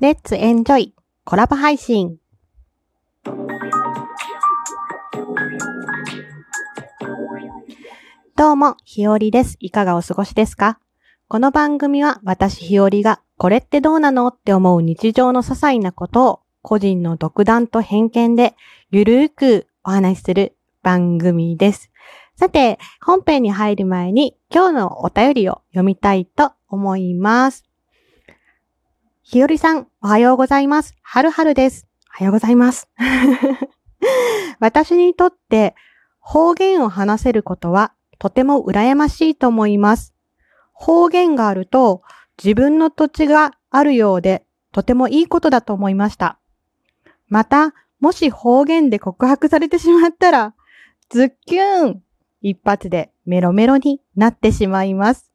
レッツエンジョイコラボ配信。どうも、ひよりです。いかがお過ごしですか？この番組は私ひよりがこれってどうなのって思う日常の些細なことを個人の独断と偏見でゆるーくお話しする番組です。さて、本編に入る前に今日のお便りを読みたいと思います。ひよりさん、おはようございます。はるはるです。おはようございます。私にとって方言を話せることはとても羨ましいと思います。方言があると自分の土地があるようでとてもいいことだと思いました。また、もし方言で告白されてしまったら、ズッキューン一発でメロメロになってしまいます。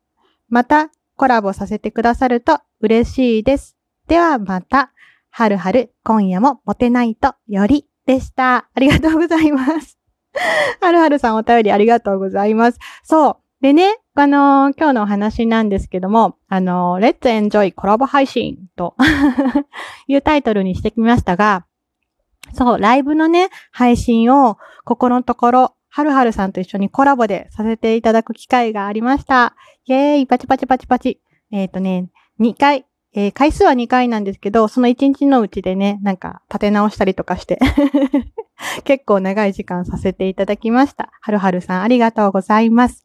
また、コラボさせてくださると嬉しいです。ではまた、はるはる、今夜もモテないとよりでした。ありがとうございます。はるはるさんお便りありがとうございます。そう。でね、あのー今日のお話なんですけども、あのー、Let's Enjoy コラボ配信と いうタイトルにしてきましたが、そう、ライブのね、配信を、ここのところ、はるはるさんと一緒にコラボでさせていただく機会がありました。イェーイ、パチパチパチパチ。えっ、とね、2回、えー回数は2回なんですけど、その1日のうちでね、なんか立て直したりとかして、結構長い時間させていただきました。はるはるさんありがとうございます。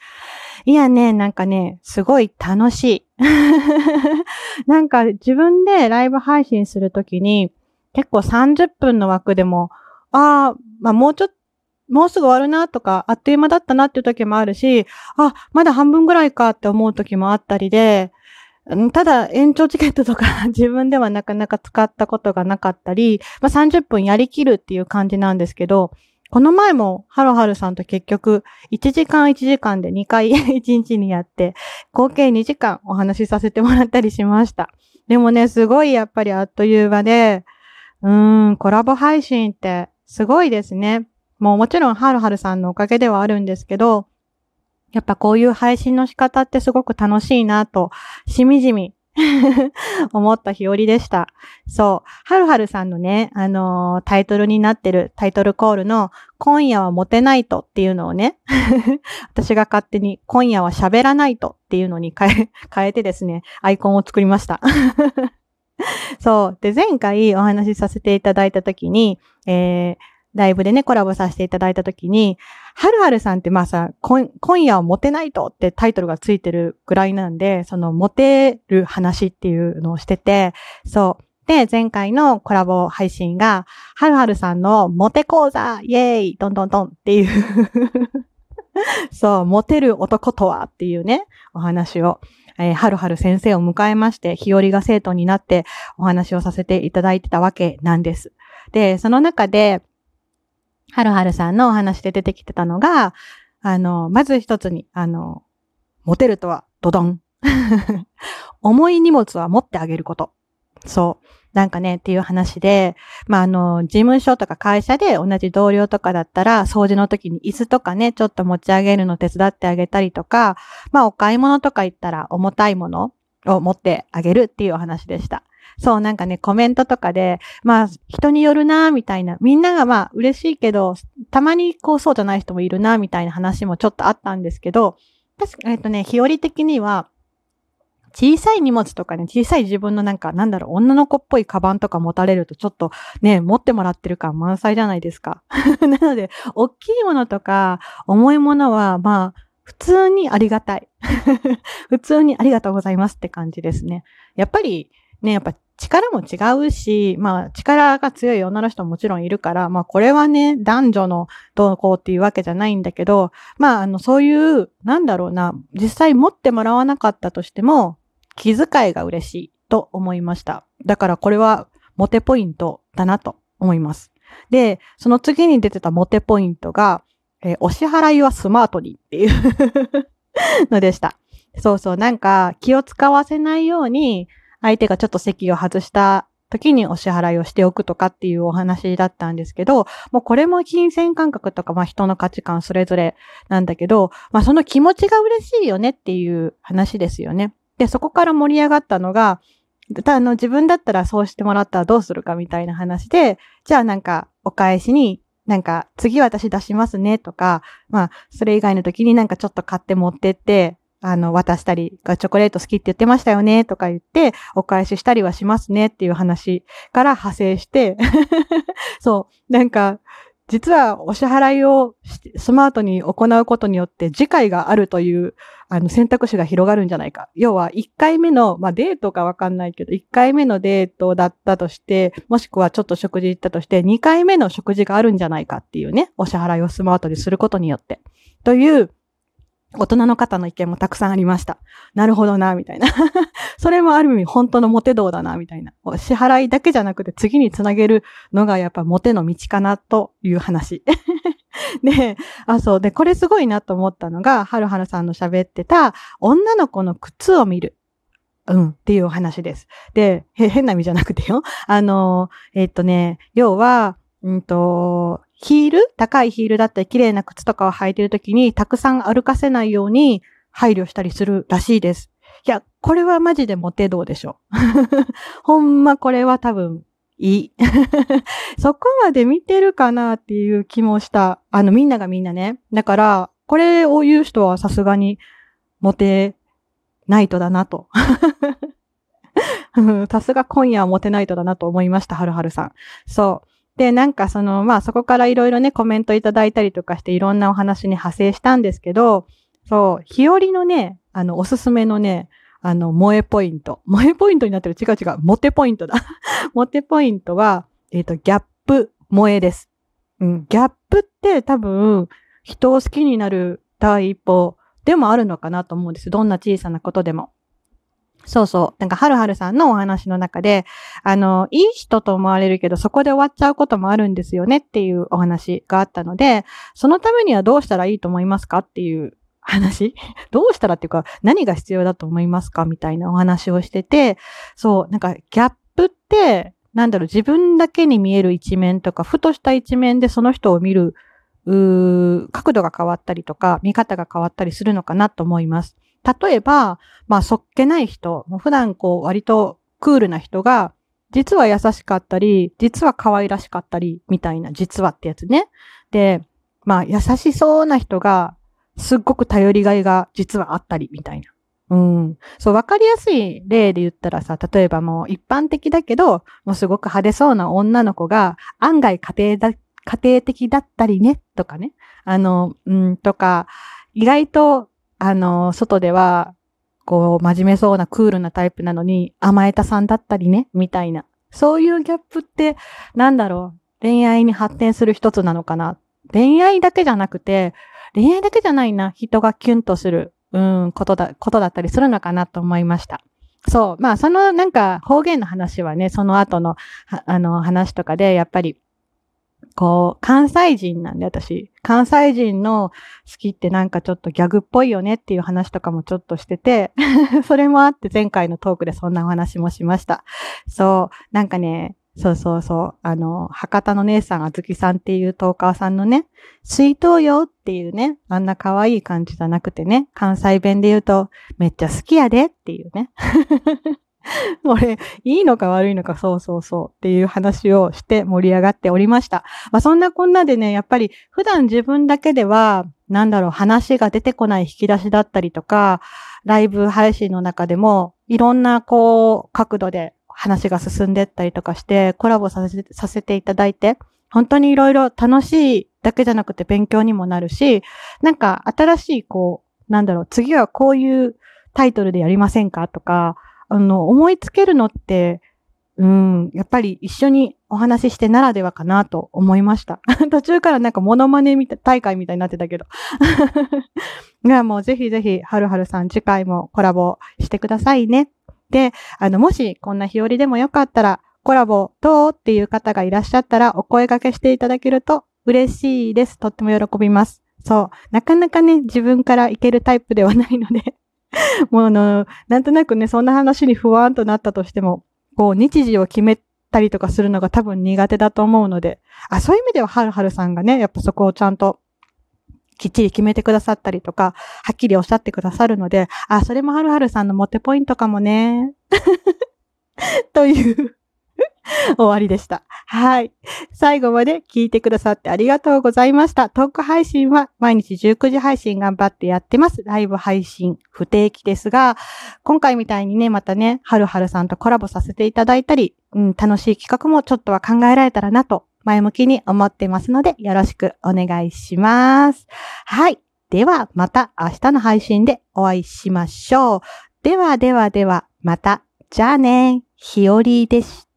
いやね、なんかね、すごい楽しい。なんか自分でライブ配信するときに、結構30分の枠でも、ああ、まあもうちょっと、もうすぐ終わるなとか、あっという間だったなっていう時もあるし、あ、まだ半分ぐらいかって思う時もあったりで、ただ延長チケットとか 自分ではなかなか使ったことがなかったり、まあ30分やりきるっていう感じなんですけど、この前もハロハルさんと結局1時間1時間で2回 1日にやって、合計2時間お話しさせてもらったりしました。でもね、すごいやっぱりあっという間で、うーん、コラボ配信ってすごいですね。もうもちろんハルハルさんのおかげではあるんですけど、やっぱこういう配信の仕方ってすごく楽しいなと、しみじみ 思った日和でした。そう。はるはるさんのね、あのータイトルになってるタイトルコールの今夜はモテないとっていうのをね、私が勝手に今夜は喋らないとっていうのに変え、変えてですね、アイコンを作りました。そう。で、前回お話しさせていただいたときに、えー、ライブでね、コラボさせていただいたときに、はるはるさんってまあさ、今夜はモテないとってタイトルがついてるぐらいなんで、そのモテる話っていうのをしてて、そう。で、前回のコラボ配信が、はるはるさんのモテ講座イエーイドンドンドンっていう そう、モテる男とはっていうね、お話を、えーはるはる先生を迎えまして、日和が生徒になってお話をさせていただいてたわけなんです。で、その中で、はるはるさんのお話で出てきてたのが、あの、まず一つに、あの、モテるとは、ドドン。重い荷物は持ってあげること。そう。なんかね、っていう話で、まあ、あの、事務所とか会社で同じ同僚とかだったら、掃除の時に椅子とかね、ちょっと持ち上げるの手伝ってあげたりとか、まあ、お買い物とか行ったら重たいものを持ってあげるっていうお話でした。そう、なんかね、コメントとかで、まあ、人によるな、みたいな。みんながまあ、嬉しいけど、たまにこう、そうじゃない人もいるな、みたいな話もちょっとあったんですけど、確か、えっ、とね、日和的には、小さい荷物とかね、小さい自分のなんか、なんだろう、女の子っぽいカバンとか持たれるとちょっとね、持ってもらってる感満載じゃないですか。なので、大きいものとか、重いものは、まあ、普通にありがたい。普通にありがとうございますって感じですね。やっぱり、ね、やっぱ力も違うし、まあ力が強い女の人ももちろんいるから、まあこれはね、男女のどうこうっていうわけじゃないんだけど、まああのそういう、なんだろうな、実際持ってもらわなかったとしても、気遣いが嬉しいと思いました。だからこれはモテポイントだなと思います。で、その次に出てたモテポイントが、えーお支払いはスマートにっていう のでした。そうそう、なんか気を使わせないように、相手がちょっと席を外した時にお支払いをしておくとかっていうお話だったんですけど、もうこれも金銭感覚とか、まあ人の価値観それぞれなんだけど、まあその気持ちが嬉しいよねっていう話ですよね。で、そこから盛り上がったのが、たあの、自分だったらそうしてもらったらどうするかみたいな話で、じゃあなんか、お返しに、なんか、次私出しますねとか、まあ、それ以外の時になんかちょっと買って持ってって、あの、渡したり、チョコレート好きって言ってましたよね、とか言って、お返ししたりはしますねっていう話から派生して、そう、なんか、実はお支払いをスマートに行うことによって次回があるというあの選択肢が広がるんじゃないか。要は1回目の、まあデートかわかんないけど、1回目のデートだったとして、もしくはちょっと食事行ったとして、2回目の食事があるんじゃないかっていうね、お支払いをスマートにすることによって。という大人の方の意見もたくさんありました。なるほどな、みたいな。それもある意味本当のモテ道だな、みたいな。支払いだけじゃなくて次につなげるのがやっぱモテの道かな、という話。で、あ、そう。で、これすごいなと思ったのが、はるはるさんの喋ってた、女の子の靴を見る。うん、っていうお話です。で、変な意味じゃなくてよ。あの、えっとね、要は、うんと、ヒール？高いヒールだったり綺麗な靴とかを履いてるときにたくさん歩かせないように配慮したりするらしいです。いや、これはマジでモテ道でしょう。ほんまこれは多分いい。そこまで見てるかなっていう気もした。あのみんながみんなね。だから、これを言う人はさすがにモテないとだなと。さすが今夜はモテないとだなと思いました、はるはるさん。そう。で、なんかその、まあそこからいろいろね、コメントいただいたりとかしていろんなお話に派生したんですけど、そう、日和のね、あの、おすすめのね、あの、萌えポイント。萌えポイントになってる。違う違う。モテポイントだ。モテポイントは、えっ、ー、と、ギャップ萌えです。うん。ギャップって多分、人を好きになる第一歩でもあるのかなと思うんです。どんな小さなことでも。そうそう。なんか、はるはるさんのお話の中で、あの、いい人と思われるけど、そこで終わっちゃうこともあるんですよねっていうお話があったので、そのためにはどうしたらいいと思いますかっていう話？どうしたらっていうか、何が必要だと思いますかみたいなお話をしてて、そう、なんか、ギャップって、なんだろう、自分だけに見える一面とか、ふとした一面でその人を見る、う角度が変わったりとか、見方が変わったりするのかなと思います。例えば、まあ、そっけない人、普段こう、割とクールな人が、実は優しかったり、実は可愛らしかったり、みたいな、実はってやつね。で、まあ、優しそうな人が、すっごく頼りがいが実はあったり、みたいな。うん。そう、わかりやすい例で言ったらさ、例えばもう一般的だけど、もうすごく派手そうな女の子が、案外家庭だ、家庭的だったりね、とかね。あの、うん、とか、意外とあの、外では、こう、真面目そうなクールなタイプなのに、甘えたさんだったりね、みたいな。そういうギャップって、なんだろう、恋愛に発展する一つなのかな。恋愛だけじゃなくて、恋愛だけじゃないな、人がキュンとする、うん、ことだ、ことだったりするのかなと思いました。そう。まあ、そのなんか方言の話はね、その後の、あの話とかで、やっぱり、こう、関西人なんで私、関西人の好きってなんかちょっとギャグっぽいよねっていう話とかもちょっとしてて、それもあって前回のトークでそんなお話もしました。そう、なんかね、そうそうそう。あの、博多の姉さん、あずきさんっていうトーカーさんのね、水筒よっていうね、あんな可愛い感じじゃなくてね、関西弁で言うと、めっちゃ好きやでっていうね。俺、いいのか悪いのか、そうそうそうっていう話をして盛り上がっておりました。まあそんなこんなでね、やっぱり普段自分だけでは、なんだろう、話が出てこない引き出しだったりとか、ライブ配信の中でも、いろんなこう、角度で話が進んでったりとかして、コラボさせてさせていただいて、本当にいろいろ楽しいだけじゃなくて勉強にもなるし、なんか新しいこう、なんだろう、次はこういうタイトルでやりませんかとか、あの、思いつけるのって、うん、やっぱり一緒にお話ししてならではかなと思いました。途中からなんかモノマネみた大会みたいになってたけど。いや、もうぜひぜひ、はるはるさん次回もコラボしてくださいね。で、あの、もしこんな日和でもよかったら、コラボどうっていう方がいらっしゃったらお声掛けしていただけると嬉しいです。とっても喜びます。そう。なかなかね、自分からいけるタイプではないので もうあの、なんとなくね、そんな話に不安となったとしても、こう、日時を決めたりとかするのが多分苦手だと思うので、あ、そういう意味でははるはるさんがね、やっぱそこをちゃんときっちり決めてくださったりとか、はっきりおっしゃってくださるので、あ、それもはるはるさんのモテポイントかもね。という 終わりでした。はい。最後まで聞いてくださってありがとうございました。トーク配信は毎日19時配信頑張ってやってます。ライブ配信不定期ですが、今回みたいにね、またね、はるはるさんとコラボさせていただいたり、うん、楽しい企画もちょっとは考えられたらなと前向きに思ってますので、よろしくお願いします。はい。では、また明日の配信でお会いしましょう。ではではでは、また。じゃあね、ひよりでした。